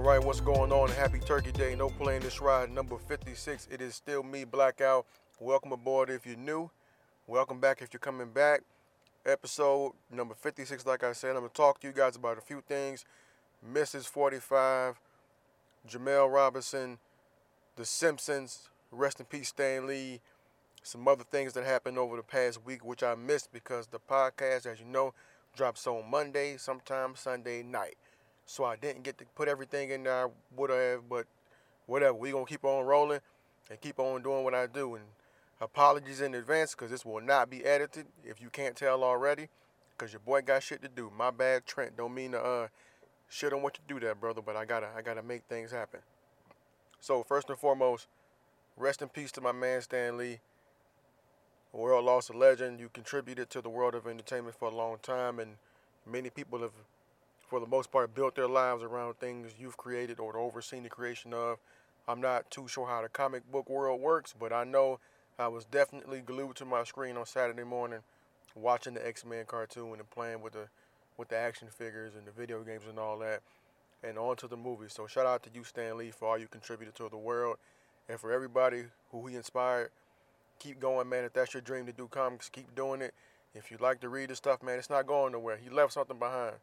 All right, what's going on? Happy Turkey Day. No playing this ride number 56. It is still me, Blackout. Welcome aboard if you're new. Welcome back if you're coming back. Episode number 56, like I said, I'm going to talk to you guys about a few things. Mrs. 45, Jamel Robinson, The Simpsons, rest in peace, Stan Lee, some other things that happened over the past week, which I missed because the podcast, as you know, drops on Monday, sometimes Sunday night. So I didn't get to put everything in there I would have, but whatever. We're going to keep on rolling and keep on doing what I do. And apologies in advance because this will not be edited if you can't tell already because your boy got shit to do. My bad, Trent. Don't mean to uh, shit on what you do there, brother, but I gotta, I gotta make things happen. So first and foremost, rest in peace to my man Stan Lee. World lost a legend. You contributed to the world of entertainment for a long time, and many people have for the most part, built their lives around things you've created or overseen the creation of. I'm not too sure how the comic book world works, but I know I was definitely glued to my screen on Saturday morning, watching the X-Men cartoon and playing with the with the action figures and the video games and all that, and on to the movies. So shout out to you, Stan Lee, for all you contributed to the world, and for everybody who he inspired. Keep going, man. If that's your dream to do comics, keep doing it. If you like to read the stuff, man, it's not going nowhere. He left something behind.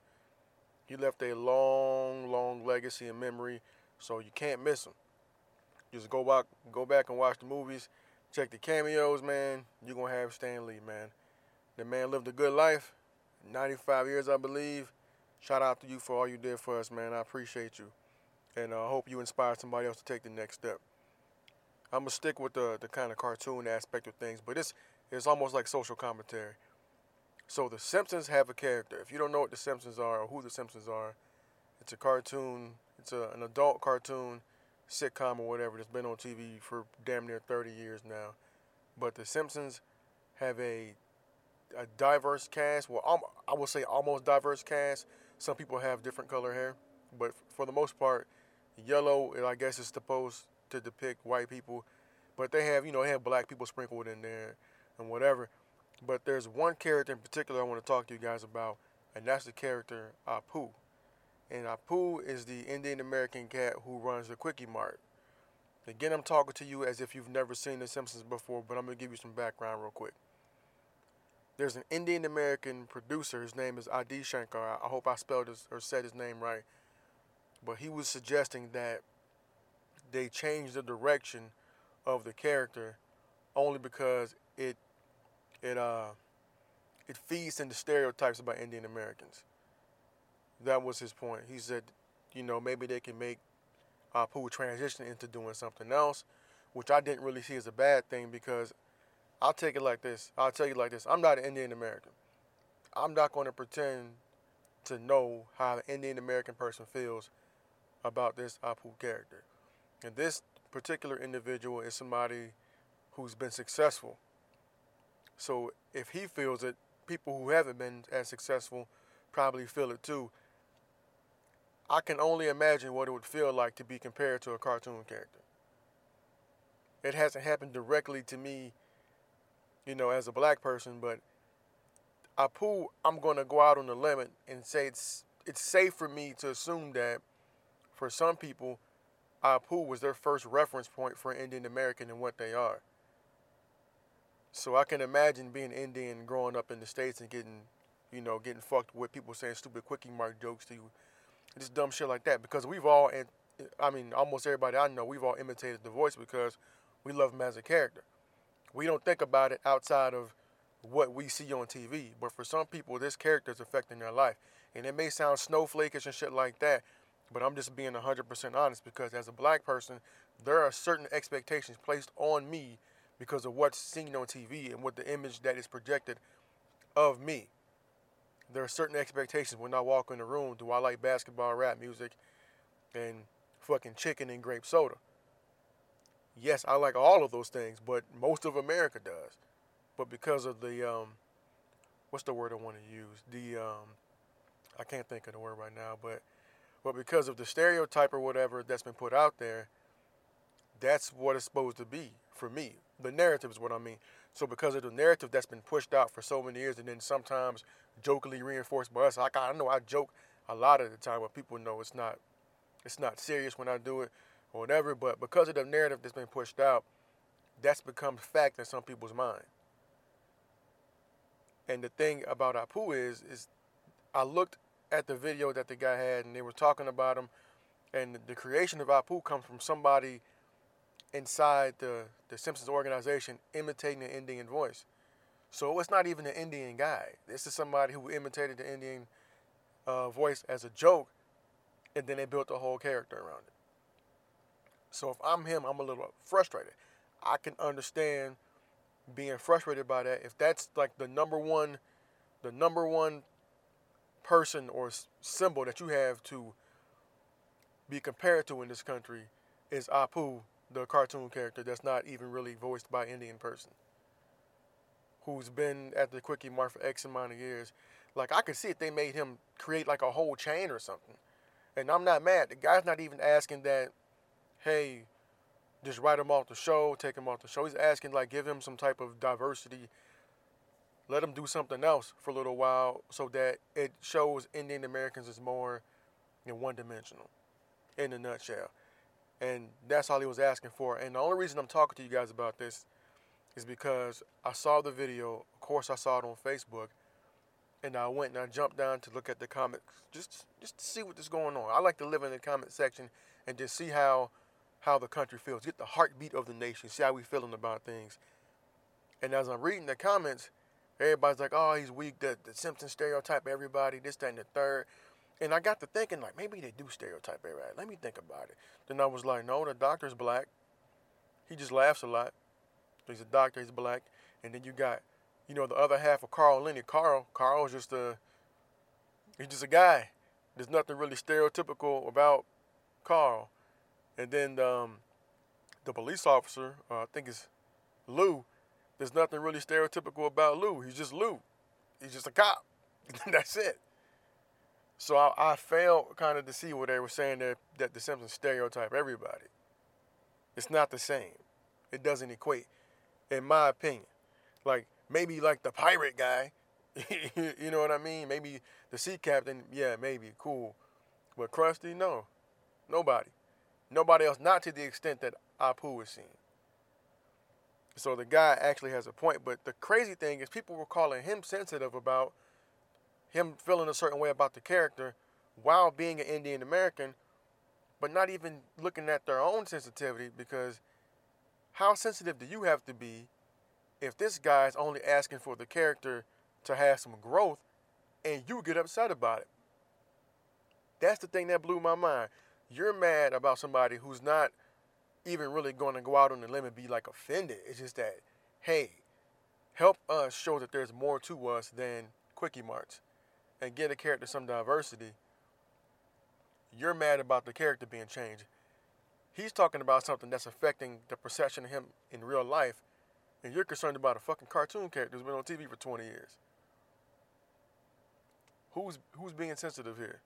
He left a long, long legacy and memory, so you can't miss him. Just go back, go back and watch the movies, check the cameos, man. You're gonna have Stan Lee, man. The man lived a good life, 95 years, I believe. Shout out to you for all you did for us, man. I appreciate you, and I uh, hope you inspire somebody else to take the next step. I'm gonna stick with the the kind of cartoon aspect of things, but it's it's almost like social commentary. So the Simpsons have a character. If you don't know what the Simpsons are or who the Simpsons are, it's a cartoon. It's a, an adult cartoon, sitcom or whatever that's been on TV for damn near 30 years now. But the Simpsons have a a diverse cast. Well, um, I will say almost diverse cast. Some people have different color hair, but for the most part, yellow, I guess, is supposed to depict white people. But they have, you know, they have black people sprinkled in there and whatever. But there's one character in particular I want to talk to you guys about, and that's the character Apu. And Apu is the Indian American cat who runs the Kwik-E-Mart. Again, I'm talking to you as if you've never seen The Simpsons before, but I'm going to give you some background real quick. There's an Indian American producer. His name is Adi Shankar. I hope I spelled his or said his name right. But he was suggesting that they change the direction of the character only because it it uh it feeds into stereotypes about Indian Americans. That was his point. He said, you know, maybe they can make Apu transition into doing something else, which I didn't really see as a bad thing because I'll take it like this. I'll tell you like this. I'm not an Indian American. I'm not going to pretend to know how an Indian American person feels about this Apu character. And this particular individual is somebody who's been successful so if he feels it, people who haven't been as successful probably feel it too. I can only imagine what it would feel like to be compared to a cartoon character. It hasn't happened directly to me, you know, as a black person, but Apu, I'm going to go out on the limit and say it's it's safe for me to assume that for some people, Apu was their first reference point for Indian American and what they are. So I can imagine being Indian, growing up in the states, and getting, you know, getting fucked with people saying stupid quickie mart jokes to you, just dumb shit like that. Because we've all, and I mean, almost everybody I know, we've all imitated the voice because we love him as a character. We don't think about it outside of what we see on TV. But for some people, this character is affecting their life, and it may sound snowflakish and shit like that. But I'm just being 100% honest because as a black person, there are certain expectations placed on me because of what's seen on TV and what the image that is projected of me. there are certain expectations when I walk in the room. Do I like basketball, rap music, and fucking chicken and grape soda? Yes, I like all of those things, but most of America does. But because of the um, what's the word I want to use? The um, I can't think of the word right now, but but because of the stereotype or whatever that's been put out there, that's what it's supposed to be for me. The narrative is what I mean. So because of the narrative that's been pushed out for so many years, and then sometimes jokingly reinforced by us, like I know I joke a lot of the time, but people know it's not it's not serious when I do it or whatever. But because of the narrative that's been pushed out, that's become fact in some people's mind. And the thing about Apu is, is I looked at the video that the guy had, and they were talking about him, and the creation of Apu comes from somebody inside the the Simpsons organization imitating the Indian voice. So it's not even an Indian guy. This is somebody who imitated the Indian uh, voice as a joke, and then they built a whole character around it. So if I'm him, I'm a little frustrated. I can understand being frustrated by that. If that's like the number one, the number one person or symbol that you have to be compared to in this country is Apu, the cartoon character that's not even really voiced by Indian person who's been at the Kwik-E-Mart for X amount of years. Like I could see if they made him create like a whole chain or something. And I'm not mad. The guy's not even asking that, hey, just write him off the show, take him off the show. He's asking like give him some type of diversity. Let him do something else for a little while so that it shows Indian Americans is more than one dimensional in a nutshell. And that's all he was asking for. And the only reason I'm talking to you guys about this is because I saw the video. Of course, I saw it on Facebook, and I went and I jumped down to look at the comments just just to see what is going on. I like to live in the comment section and just see how how the country feels, get the heartbeat of the nation, see how we feeling about things. And as I'm reading the comments, everybody's like, "Oh, he's weak." The, the Simpson stereotype everybody, this, that, and the third. And I got to thinking, like, maybe they do stereotype everybody. Let me think about it. Then I was like, no, the doctor's black. He just laughs a lot. He's a doctor. He's black. And then you got, you know, the other half of Carl Lenny. Carl, Carl's just a, he's just a guy. There's nothing really stereotypical about Carl. And then um, the police officer, uh, I think it's Lou. There's nothing really stereotypical about Lou. He's just Lou. He's just a cop. That's it. So I, I failed kind of to see what they were saying that, that the Simpsons stereotype everybody. It's not the same. It doesn't equate, in my opinion. Like maybe like the pirate guy, you know what I mean? Maybe the sea captain, yeah, maybe cool, but Krusty, no, nobody, nobody else. Not to the extent that Apu was seen. So the guy actually has a point, but the crazy thing is people were calling him sensitive about him feeling a certain way about the character while being an Indian American, but not even looking at their own sensitivity because how sensitive do you have to be if this guy's only asking for the character to have some growth and you get upset about it? That's the thing that blew my mind. You're mad about somebody who's not even really going to go out on the limb and be like offended. It's just that, hey, help us show that there's more to us than quickie marts and get a character some diversity, you're mad about the character being changed. He's talking about something that's affecting the perception of him in real life, and you're concerned about a fucking cartoon character who's been on TV for 20 years. Who's who's being sensitive here?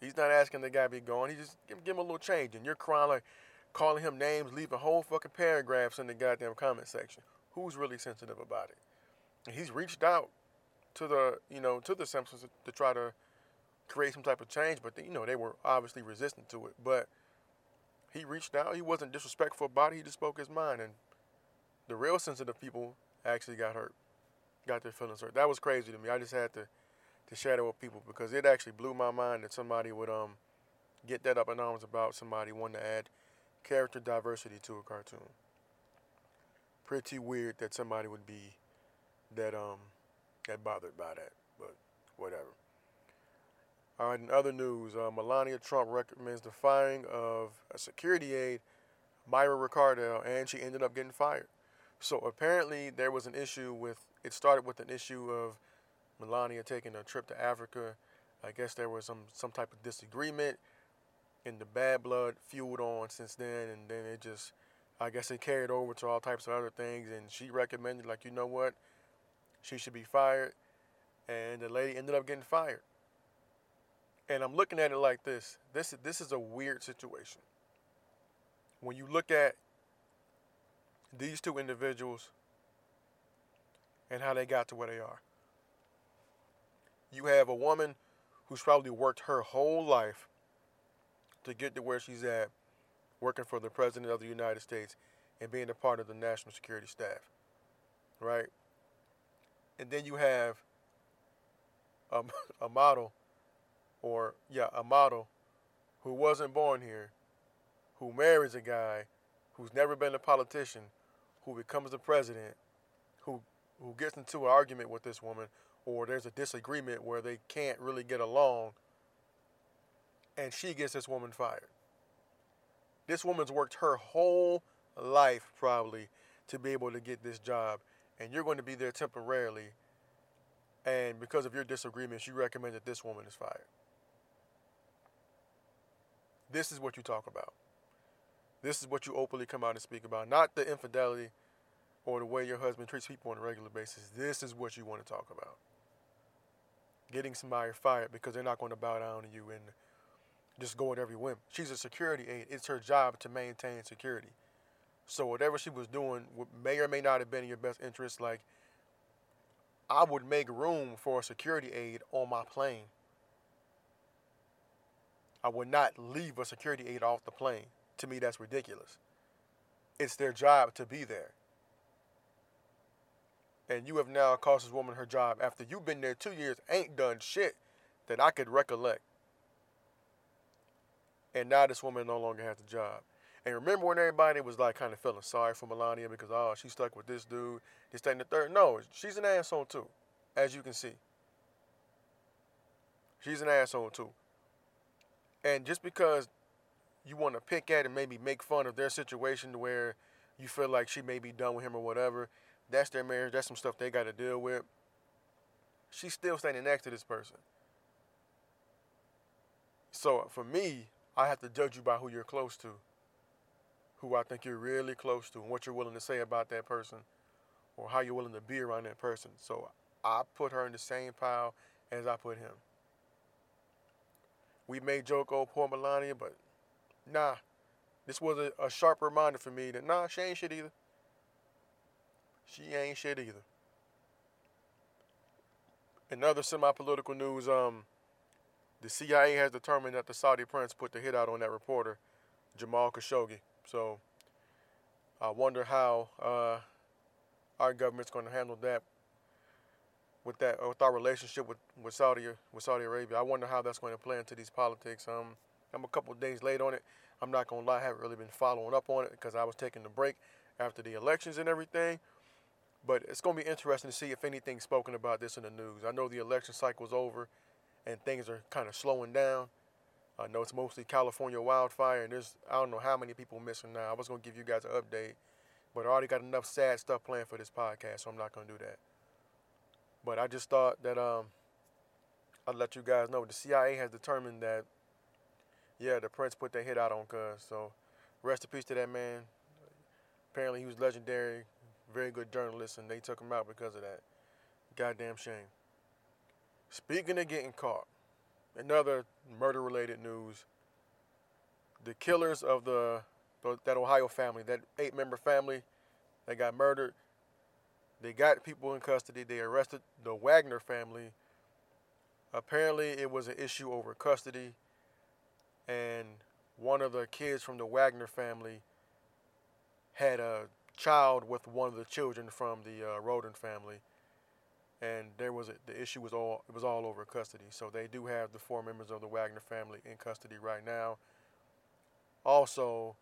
He's not asking the guy to be gone. He just give, give him a little change, and you're crying like calling him names, leaving whole fucking paragraphs in the goddamn comment section. Who's really sensitive about it? And he's reached out to the you know to the Simpsons to try to create some type of change, but you know they were obviously resistant to it. But he reached out. He wasn't disrespectful about it. He just spoke his mind, and the real sensitive people actually got hurt, got their feelings hurt. That was crazy to me. I just had to to share that with people because it actually blew my mind that somebody would um get that up in arms about somebody wanting to add character diversity to a cartoon. Pretty weird that somebody would be that um get bothered by that, but whatever. All right, in other news, uh, Melania Trump recommends the firing of a security aide, Myra Ricardo, and she ended up getting fired. So apparently there was an issue with, it started with an issue of Melania taking a trip to Africa. I guess there was some some type of disagreement, and the bad blood fueled on since then, and then it just, I guess it carried over to all types of other things. And she recommended, like, you know what, she should be fired, and the lady ended up getting fired. And I'm looking at it like this: this this is a weird situation. When you look at these two individuals and how they got to where they are. You have a woman who's probably worked her whole life to get to where she's at, working for the President of the United States and being a part of the national security staff. Right? And then you have a, a model, or, yeah, a model who wasn't born here, who marries a guy who's never been a politician, who becomes the president, who who gets into an argument with this woman, or there's a disagreement where they can't really get along, and she gets this woman fired. This woman's worked her whole life probably to be able to get this job, and you're going to be there temporarily. And because of your disagreements, you recommend that this woman is fired. This is what you talk about. This is what you openly come out and speak about, not the infidelity or the way your husband treats people on a regular basis. This is what you want to talk about. Getting somebody fired because they're not going to bow down to you and just go at every whim. She's a security aide. It's her job to maintain security. So whatever she was doing may or may not have been in your best interest. Like, I would make room for a security aide on my plane. I would not leave a security aide off the plane to me, that's ridiculous. It's their job to be there. And you have now cost this woman her job after you've been there two years, ain't done shit that I could recollect. And now this woman no longer has the job. And remember when everybody was like kind of feeling sorry for Melania because oh she's stuck with this dude, this, that, the third. No, she's an asshole too, as you can see. She's an asshole too. And just because you want to pick at and maybe make fun of their situation to where you feel like she may be done with him or whatever. That's their marriage. That's some stuff they got to deal with. She's still standing next to this person. So for me, I have to judge you by who you're close to, who I think you're really close to, and what you're willing to say about that person, or how you're willing to be around that person. So I put her in the same pile as I put him. We may joke, oh, poor Melania, but nah, this was a, a sharp reminder for me that nah, she ain't shit either. She ain't shit either. In other semi-political news, um, the CIA has determined that the Saudi prince put the hit out on that reporter, Jamal Khashoggi. So I wonder how uh, our government's going to handle that with that with our relationship with, with Saudi with Saudi Arabia. I wonder how that's going to play into these politics. Um, I'm a couple days late on it. I'm not gonna lie, I haven't really been following up on it because I was taking the break after the elections and everything. But it's gonna be interesting to see if anything's spoken about this in the news. I know the election cycle's over and things are kind of slowing down. I know it's mostly California wildfire, and there's I don't know how many people missing now. I was gonna give you guys an update, but I already got enough sad stuff planned for this podcast, so I'm not gonna do that. But I just thought that um, I'd let you guys know the CIA has determined that yeah, the Prince put that hit out on Cuz. So rest in peace to that man. Apparently he was legendary, very good journalist, and they took him out because of that. Goddamn shame. Speaking of getting caught, another murder-related news. The killers of the that Ohio family, that eight-member family that got murdered, they got people in custody. They arrested the Wagner family. Apparently, it was an issue over custody and one of the kids from the Wagner family had a child with one of the children from the uh, Rhoden family, and there was a, the issue was all it was all over custody. So they do have the four members of the Wagner family in custody right now. Also,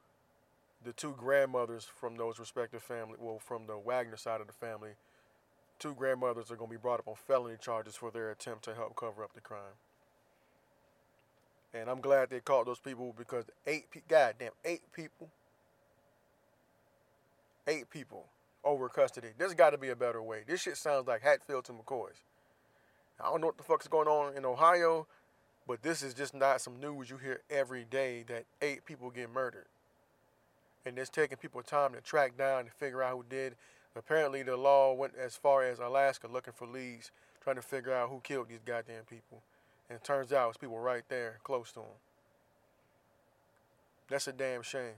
the two grandmothers from those respective family, well, from the Wagner side of the family, two grandmothers are going to be brought up on felony charges for their attempt to help cover up the crime. And I'm glad they caught those people because eight, pe- goddamn, eight people, eight people over custody. There's got to be a better way. This shit sounds like Hatfield to McCoy's. I don't know what the fuck's going on in Ohio, but this is just not some news you hear every day that eight people get murdered. And it's taking people time to track down and figure out who did. Apparently, the law went as far as Alaska looking for leads, trying to figure out who killed these goddamn people. And it turns out it's people right there close to them. That's a damn shame.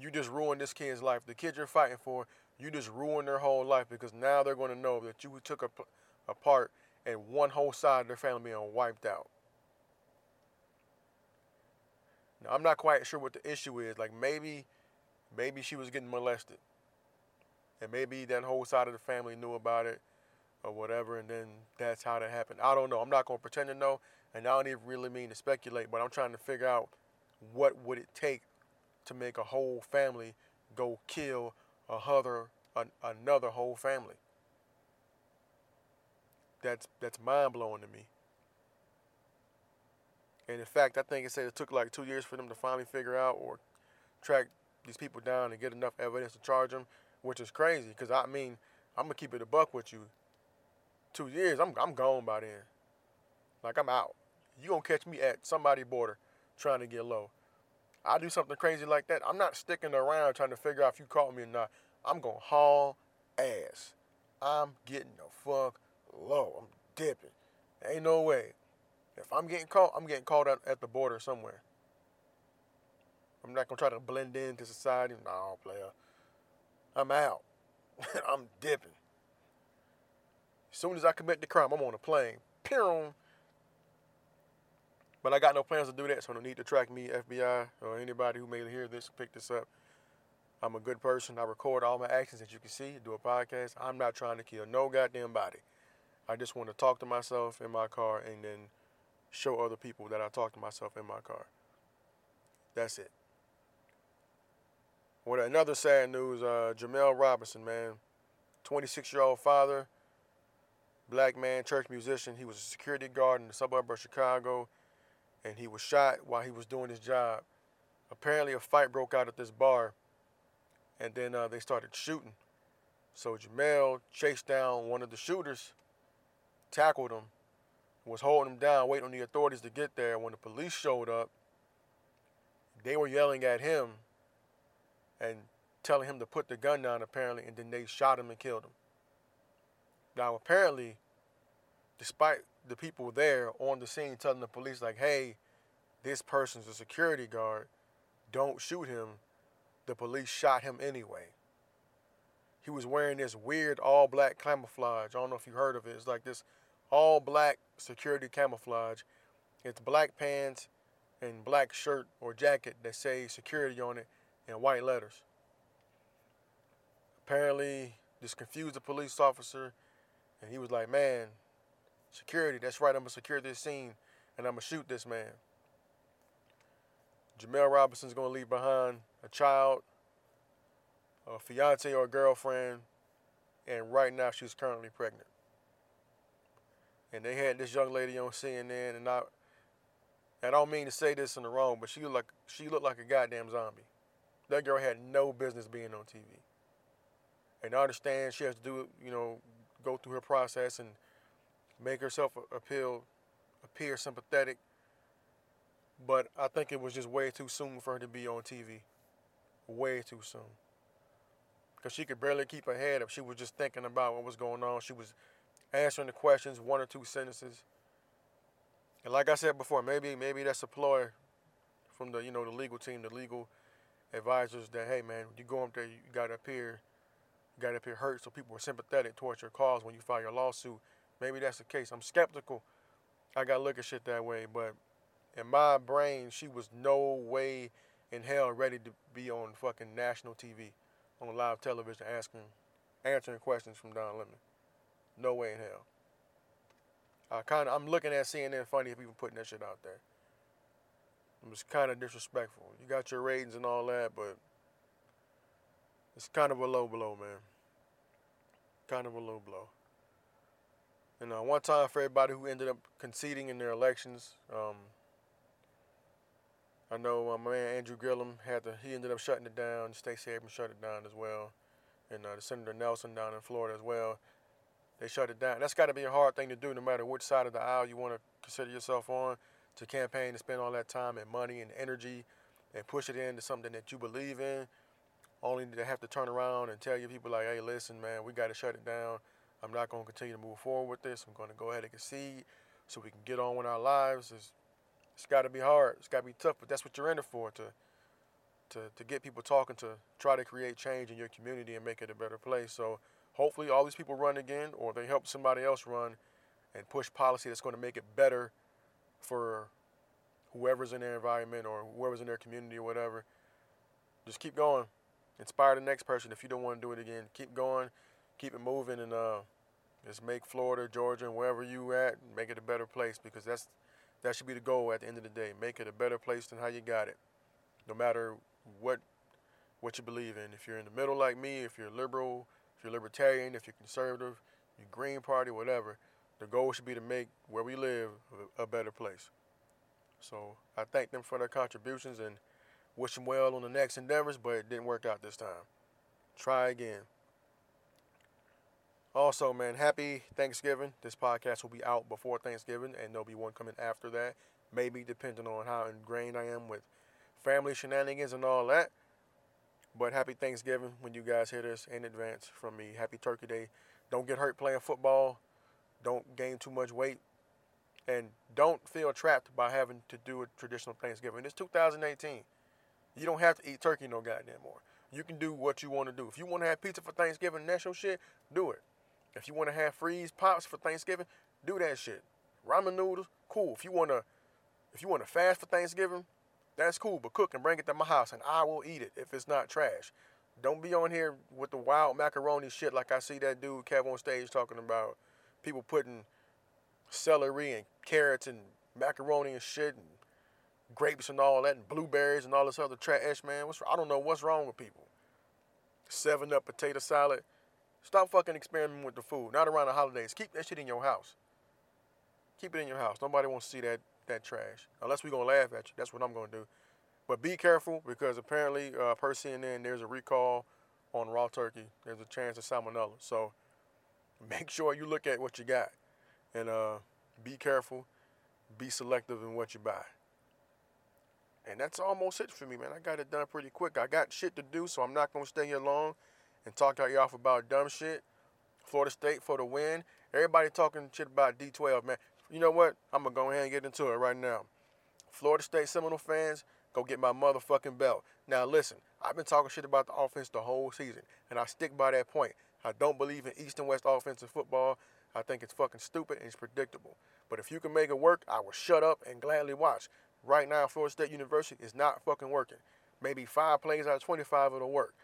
You just ruined this kid's life. The kid you're fighting for, you just ruined their whole life because now they're going to know that you took a, part and one whole side of their family being wiped out. Now, I'm not quite sure what the issue is. Like maybe, maybe she was getting molested, and maybe that whole side of the family knew about it, or whatever, and then that's how that happened. I don't know. I'm not gonna pretend to know, and I don't even really mean to speculate. But I'm trying to figure out what would it take to make a whole family go kill a other an, another whole family. That's that's mind blowing to me. And in fact, I think it said it took like two years for them to finally figure out or track these people down and get enough evidence to charge them, which is crazy. Because I mean, I'm gonna keep it a buck with you. Two years, I'm I'm gone by then. Like I'm out. You gonna catch me at somebody border trying to get low. I do something crazy like that. I'm not sticking around trying to figure out if you caught me or not. I'm gonna haul ass. I'm getting the fuck low. I'm dipping. Ain't no way. If I'm getting caught, I'm getting caught at, the border somewhere. I'm not gonna try to blend into society. No, player. I'm out. I'm dipping. As soon as I commit the crime, I'm on a plane. Pew. But I got no plans to do that, so no need to track me, FBI, or anybody who may hear this, pick this up. I'm a good person. I record all my actions, as you can see, do a podcast. I'm not trying to kill no goddamn body. I just want to talk to myself in my car and then show other people that I talk to myself in my car. That's it. What another sad news, uh, Jamel Robinson, man, 26 year old father, black man, church musician. He was a security guard in the suburb of Chicago, and he was shot while he was doing his job. Apparently, a fight broke out at this bar, and then uh, they started shooting. So Jamel chased down one of the shooters, tackled him, was holding him down, waiting on the authorities to get there. When the police showed up, they were yelling at him and telling him to put the gun down, apparently, and then they shot him and killed him. Now, apparently, despite the people there on the scene telling the police, like, hey, this person's a security guard, don't shoot him, the police shot him anyway. He was wearing this weird all black camouflage. I don't know if you heard of it. It's like this all black security camouflage. It's black pants and black shirt or jacket that say security on it in white letters. Apparently, this confused the police officer, and he was like, Man, security, that's right, I'm gonna secure this scene and I'm gonna shoot this man. Jamel Robinson's gonna leave behind a child, a fiance or a girlfriend, and right now she's currently pregnant and they had this young lady on CNN, and I, I don't mean to say this in the wrong, but she looked like she looked like a goddamn zombie. That girl had no business being on TV. And I understand she has to do, you know, go through her process and make herself appeal, appear sympathetic. But I think it was just way too soon for her to be on TV. Way too soon. Because she could barely keep her head up. She was just thinking about what was going on. She was answering the questions, one or two sentences. And like I said before, maybe maybe that's a ploy from the you know the legal team, the legal advisors that hey man, you go up there, you got to appear, you got to appear hurt, so people are sympathetic towards your cause when you file your lawsuit. Maybe that's the case. I'm skeptical. I got to look at shit that way, but in my brain, she was no way in hell ready to be on fucking national TV, on live television, asking, answering questions from Don Lemon. No way in hell. I kind of I'm looking at CNN funny if even putting that shit out there. It was kind of disrespectful. You got your ratings and all that, but it's kind of a low blow, man. Kind of a low blow. And uh, one time for everybody who ended up conceding in their elections, um, I know uh, my man Andrew Gillum had to. He ended up shutting it down. Stacey Abrams shut it down as well, and uh, the Senator Nelson down in Florida as well they shut it down. That's got to be a hard thing to do, no matter which side of the aisle you want to consider yourself on. To campaign and spend all that time and money and energy, and push it into something that you believe in, only to have to turn around and tell your people like, "Hey, listen, man, we got to shut it down. I'm not going to continue to move forward with this. I'm going to go ahead and concede so we can get on with our lives." It's, it's got to be hard. It's got to be tough, but that's what you're in it for to to, to get people talking to try to create change in your community and make it a better place. So hopefully all these people run again or they help somebody else run and push policy that's going to make it better for whoever's in their environment or whoever's in their community or whatever. Just keep going. Inspire the next person if you don't want to do it again. Keep going, keep it moving, and uh, just make Florida, Georgia, and wherever you at, make it a better place because that's that should be the goal at the end of the day. Make it a better place than how you got it. No matter what what you believe in. If you're in the middle like me, if you're liberal, if you're libertarian, if you're conservative, you're Green Party, whatever, the goal should be to make where we live a better place. So I thank them for their contributions and wish them well on the next endeavors, but it didn't work out this time. Try again. Also, man, happy Thanksgiving. This podcast will be out before Thanksgiving, and there'll be one coming after that. Maybe depending on how ingrained I am with family shenanigans and all that. But happy Thanksgiving when you guys hear this in advance from me. Happy Turkey Day. Don't get hurt playing football. Don't gain too much weight. And don't feel trapped by having to do a traditional Thanksgiving. It's 2018. You don't have to eat turkey no goddamn more. You can do what you want to do. If you want to have pizza for Thanksgiving, that's your shit, do it. If you want to have freeze pops for Thanksgiving, do that shit. Ramen noodles, cool. If you want to if you want to fast for Thanksgiving, that's cool, but cook and bring it to my house and I will eat it if it's not trash. Don't be on here with the wild macaroni shit like I see that dude Kev on stage talking about people putting celery and carrots and macaroni and shit and grapes and all that and blueberries and all this other trash, man. What's I don't know what's wrong with people. Seven up potato salad. Stop fucking experimenting with the food. Not around the holidays. Keep that shit in your house. Keep it in your house. Nobody wants to see that that trash. Unless we're gonna laugh at you, that's what I'm gonna do. But be careful because apparently, uh, per CNN, there's a recall on raw turkey. There's a chance of salmonella. So make sure you look at what you got and uh, be careful. Be selective in what you buy. And that's almost it for me, man. I got it done pretty quick. I got shit to do, so I'm not gonna stay here long and talk to you off about dumb shit. Florida State for the win. Everybody talking shit about D12, man you know what? I'm gonna go ahead and get into it right now. Florida State Seminole fans, go get my motherfucking belt. Now listen, I've been talking shit about the offense the whole season, and I stick by that point. I don't believe in East and West offensive football. I think it's fucking stupid and it's predictable. But if you can make it work, I will shut up and gladly watch. Right now, Florida State University is not fucking working. Maybe five plays out of 25 it'll work.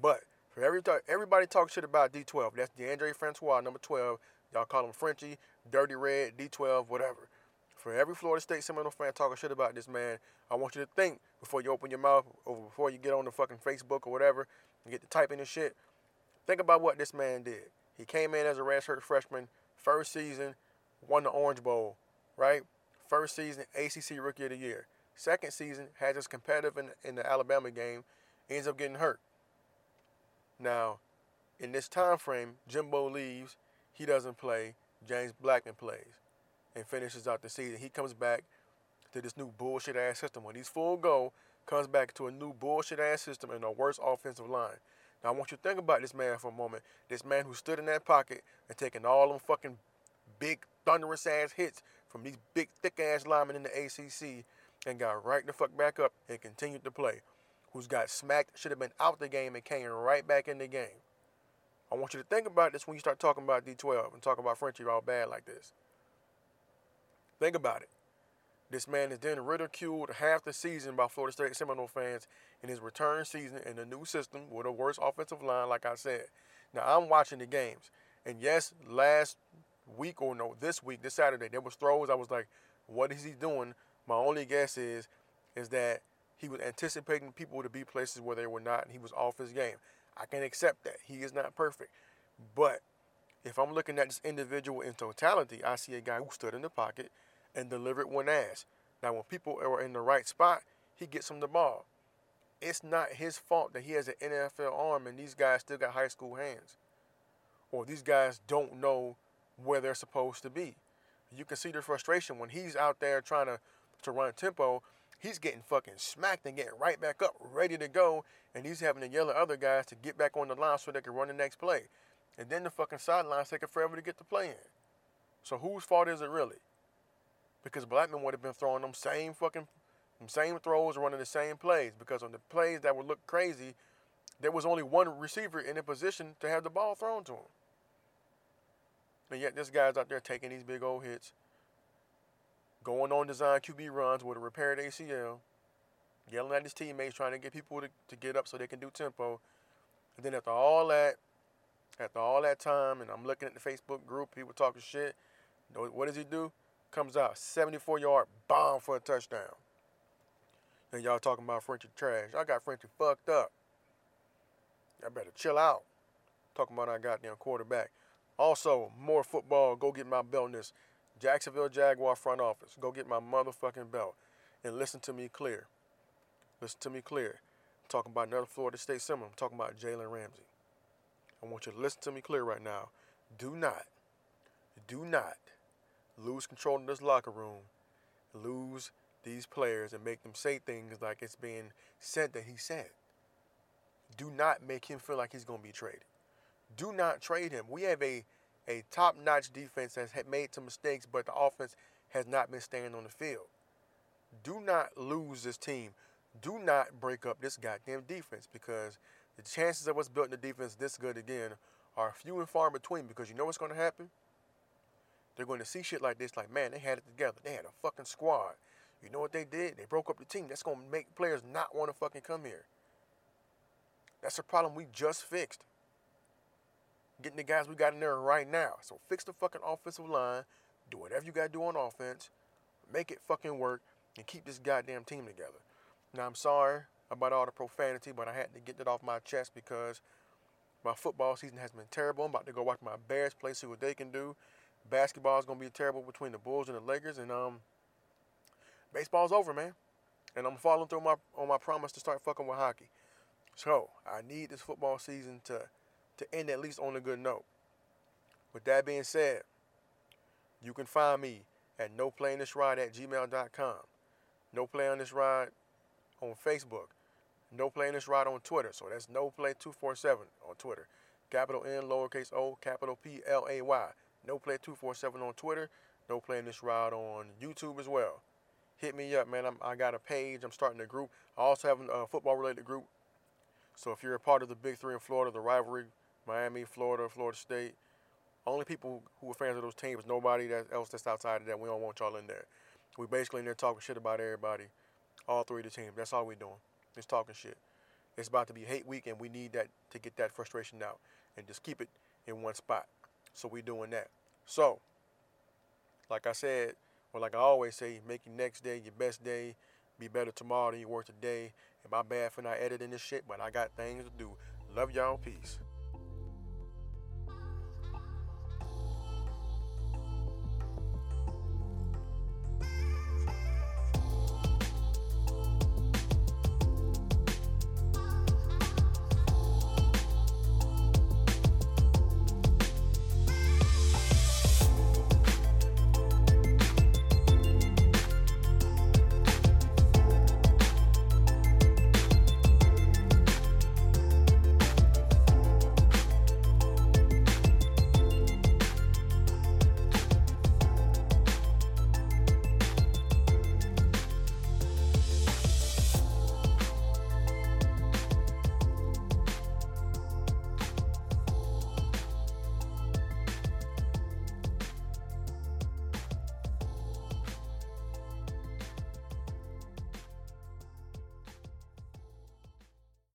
But for every everybody talk shit about D12. That's Deondre Francois, number 12. Y'all call him Frenchie, Dirty Red, D12, whatever. For every Florida State Seminole fan talking shit about this man, I want you to think before you open your mouth or before you get on the fucking Facebook or whatever and get to typing this shit. Think about what this man did. He came in as a redshirt freshman, first season, won the Orange Bowl, right? First season, ACC Rookie of the Year. Second season, had us competitive in, in the Alabama game, ends up getting hurt. Now, in this time frame, Jimbo leaves, he doesn't play. James Blackman plays and finishes out the season. He comes back to this new bullshit ass system. When he's full go, comes back to a new bullshit ass system and a worse offensive line. Now I want you to think about this man for a moment. This man who stood in that pocket and taking all them fucking big thunderous ass hits from these big thick ass linemen in the ACC and got right the fuck back up and continued to play. Who's got smacked, should have been out the game and came right back in the game. I want you to think about this when you start talking about D12 and talking about Frenchie all bad like this. Think about it. This man is then ridiculed half the season by Florida State Seminole fans in his return season in the new system with a worse offensive line, like I said. Now, I'm watching the games. And yes, last week or no, this week, this Saturday, there was throws. I was like, what is he doing? My only guess is, is that he was anticipating people to be places where they were not, and he was off his game. I can accept that. He is not perfect. But if I'm looking at this individual in totality, I see a guy who stood in the pocket and delivered one ass. Now, when people are in the right spot, he gets them the ball. It's not his fault that he has an NFL arm and these guys still got high school hands. or these guys don't know where they're supposed to be. You can see the frustration when he's out there trying to, to run tempo. He's getting fucking smacked and getting right back up, ready to go, and he's having to yell at other guys to get back on the line so they can run the next play. And then the fucking sidelines taking forever to get the play in. So whose fault is it really? Because Blackman would have been throwing them same fucking them same throws, running the same plays. Because on the plays that would look crazy, there was only one receiver in a position to have the ball thrown to him. And yet this guy's out there taking these big old hits, going on design QB runs with a repaired ACL, yelling at his teammates, trying to get people to, to get up so they can do tempo. And then after all that, after all that time, and I'm looking at the Facebook group, people talking shit. What does he do? Comes out 74 yard bomb for a touchdown. And y'all talking about Frenchy trash. I got Frenchy fucked up. I better chill out. Talking about our goddamn quarterback. Also, more football. Go get my belt in this. Jacksonville Jaguar front office. Go get my motherfucking belt. And listen to me clear. Listen to me clear. I'm talking about another Florida State Seminoles. I'm talking about Jalen Ramsey. I want you to listen to me clear right now. Do not, do not lose control in this locker room, lose these players, and make them say things like it's being said that he said. Do not make him feel like he's going to be traded. Do not trade him. We have a, a top notch defense has made some mistakes, but the offense has not been staying on the field. Do not lose this team. Do not break up this goddamn defense because the chances of us building the defense this good again are few and far between because you know what's going to happen? They're going to see shit like this, like, man, they had it together. They had a fucking squad. You know what they did? They broke up the team. That's going to make players not want to fucking come here. That's a problem we just fixed. Getting the guys we got in there right now. So fix the fucking offensive line. Do whatever you got to do on offense. Make it fucking work and keep this goddamn team together. Now, I'm sorry about all the profanity, but I had to get that off my chest because my football season has been terrible. I'm about to go watch my Bears play, see what they can do. Basketball is gonna be terrible between the Bulls and the Lakers, and um, baseball's over, man. And I'm following through my on my promise to start fucking with hockey. So I need this football season to to end at least on a good note. With that being said, you can find me at no playing this ride at gmail.com. No play on this ride on Facebook. No Play in this ride on Twitter. So that's No Play 247 on Twitter. Capital N, lowercase o, capital P L A Y. No Play 247 on Twitter. No Play in this ride on YouTube as well. Hit me up, man. I'm, i got a page. I'm starting a group. I also have a football related group. So if you're a part of the Big Three in Florida, the rivalry, Miami, Florida, Florida State, only people who are fans of those teams, nobody that else that's outside of that. We don't want y'all in there. We basically in there talking shit about everybody all three of the teams. That's all we're doing. Just talking shit. It's about to be hate week, and we need that to get that frustration out and just keep it in one spot. So we're doing that. So, like I said, or like I always say, make your next day your best day. Be better tomorrow than you were today. And my bad for not editing this shit, but I got things to do. Love y'all. Peace.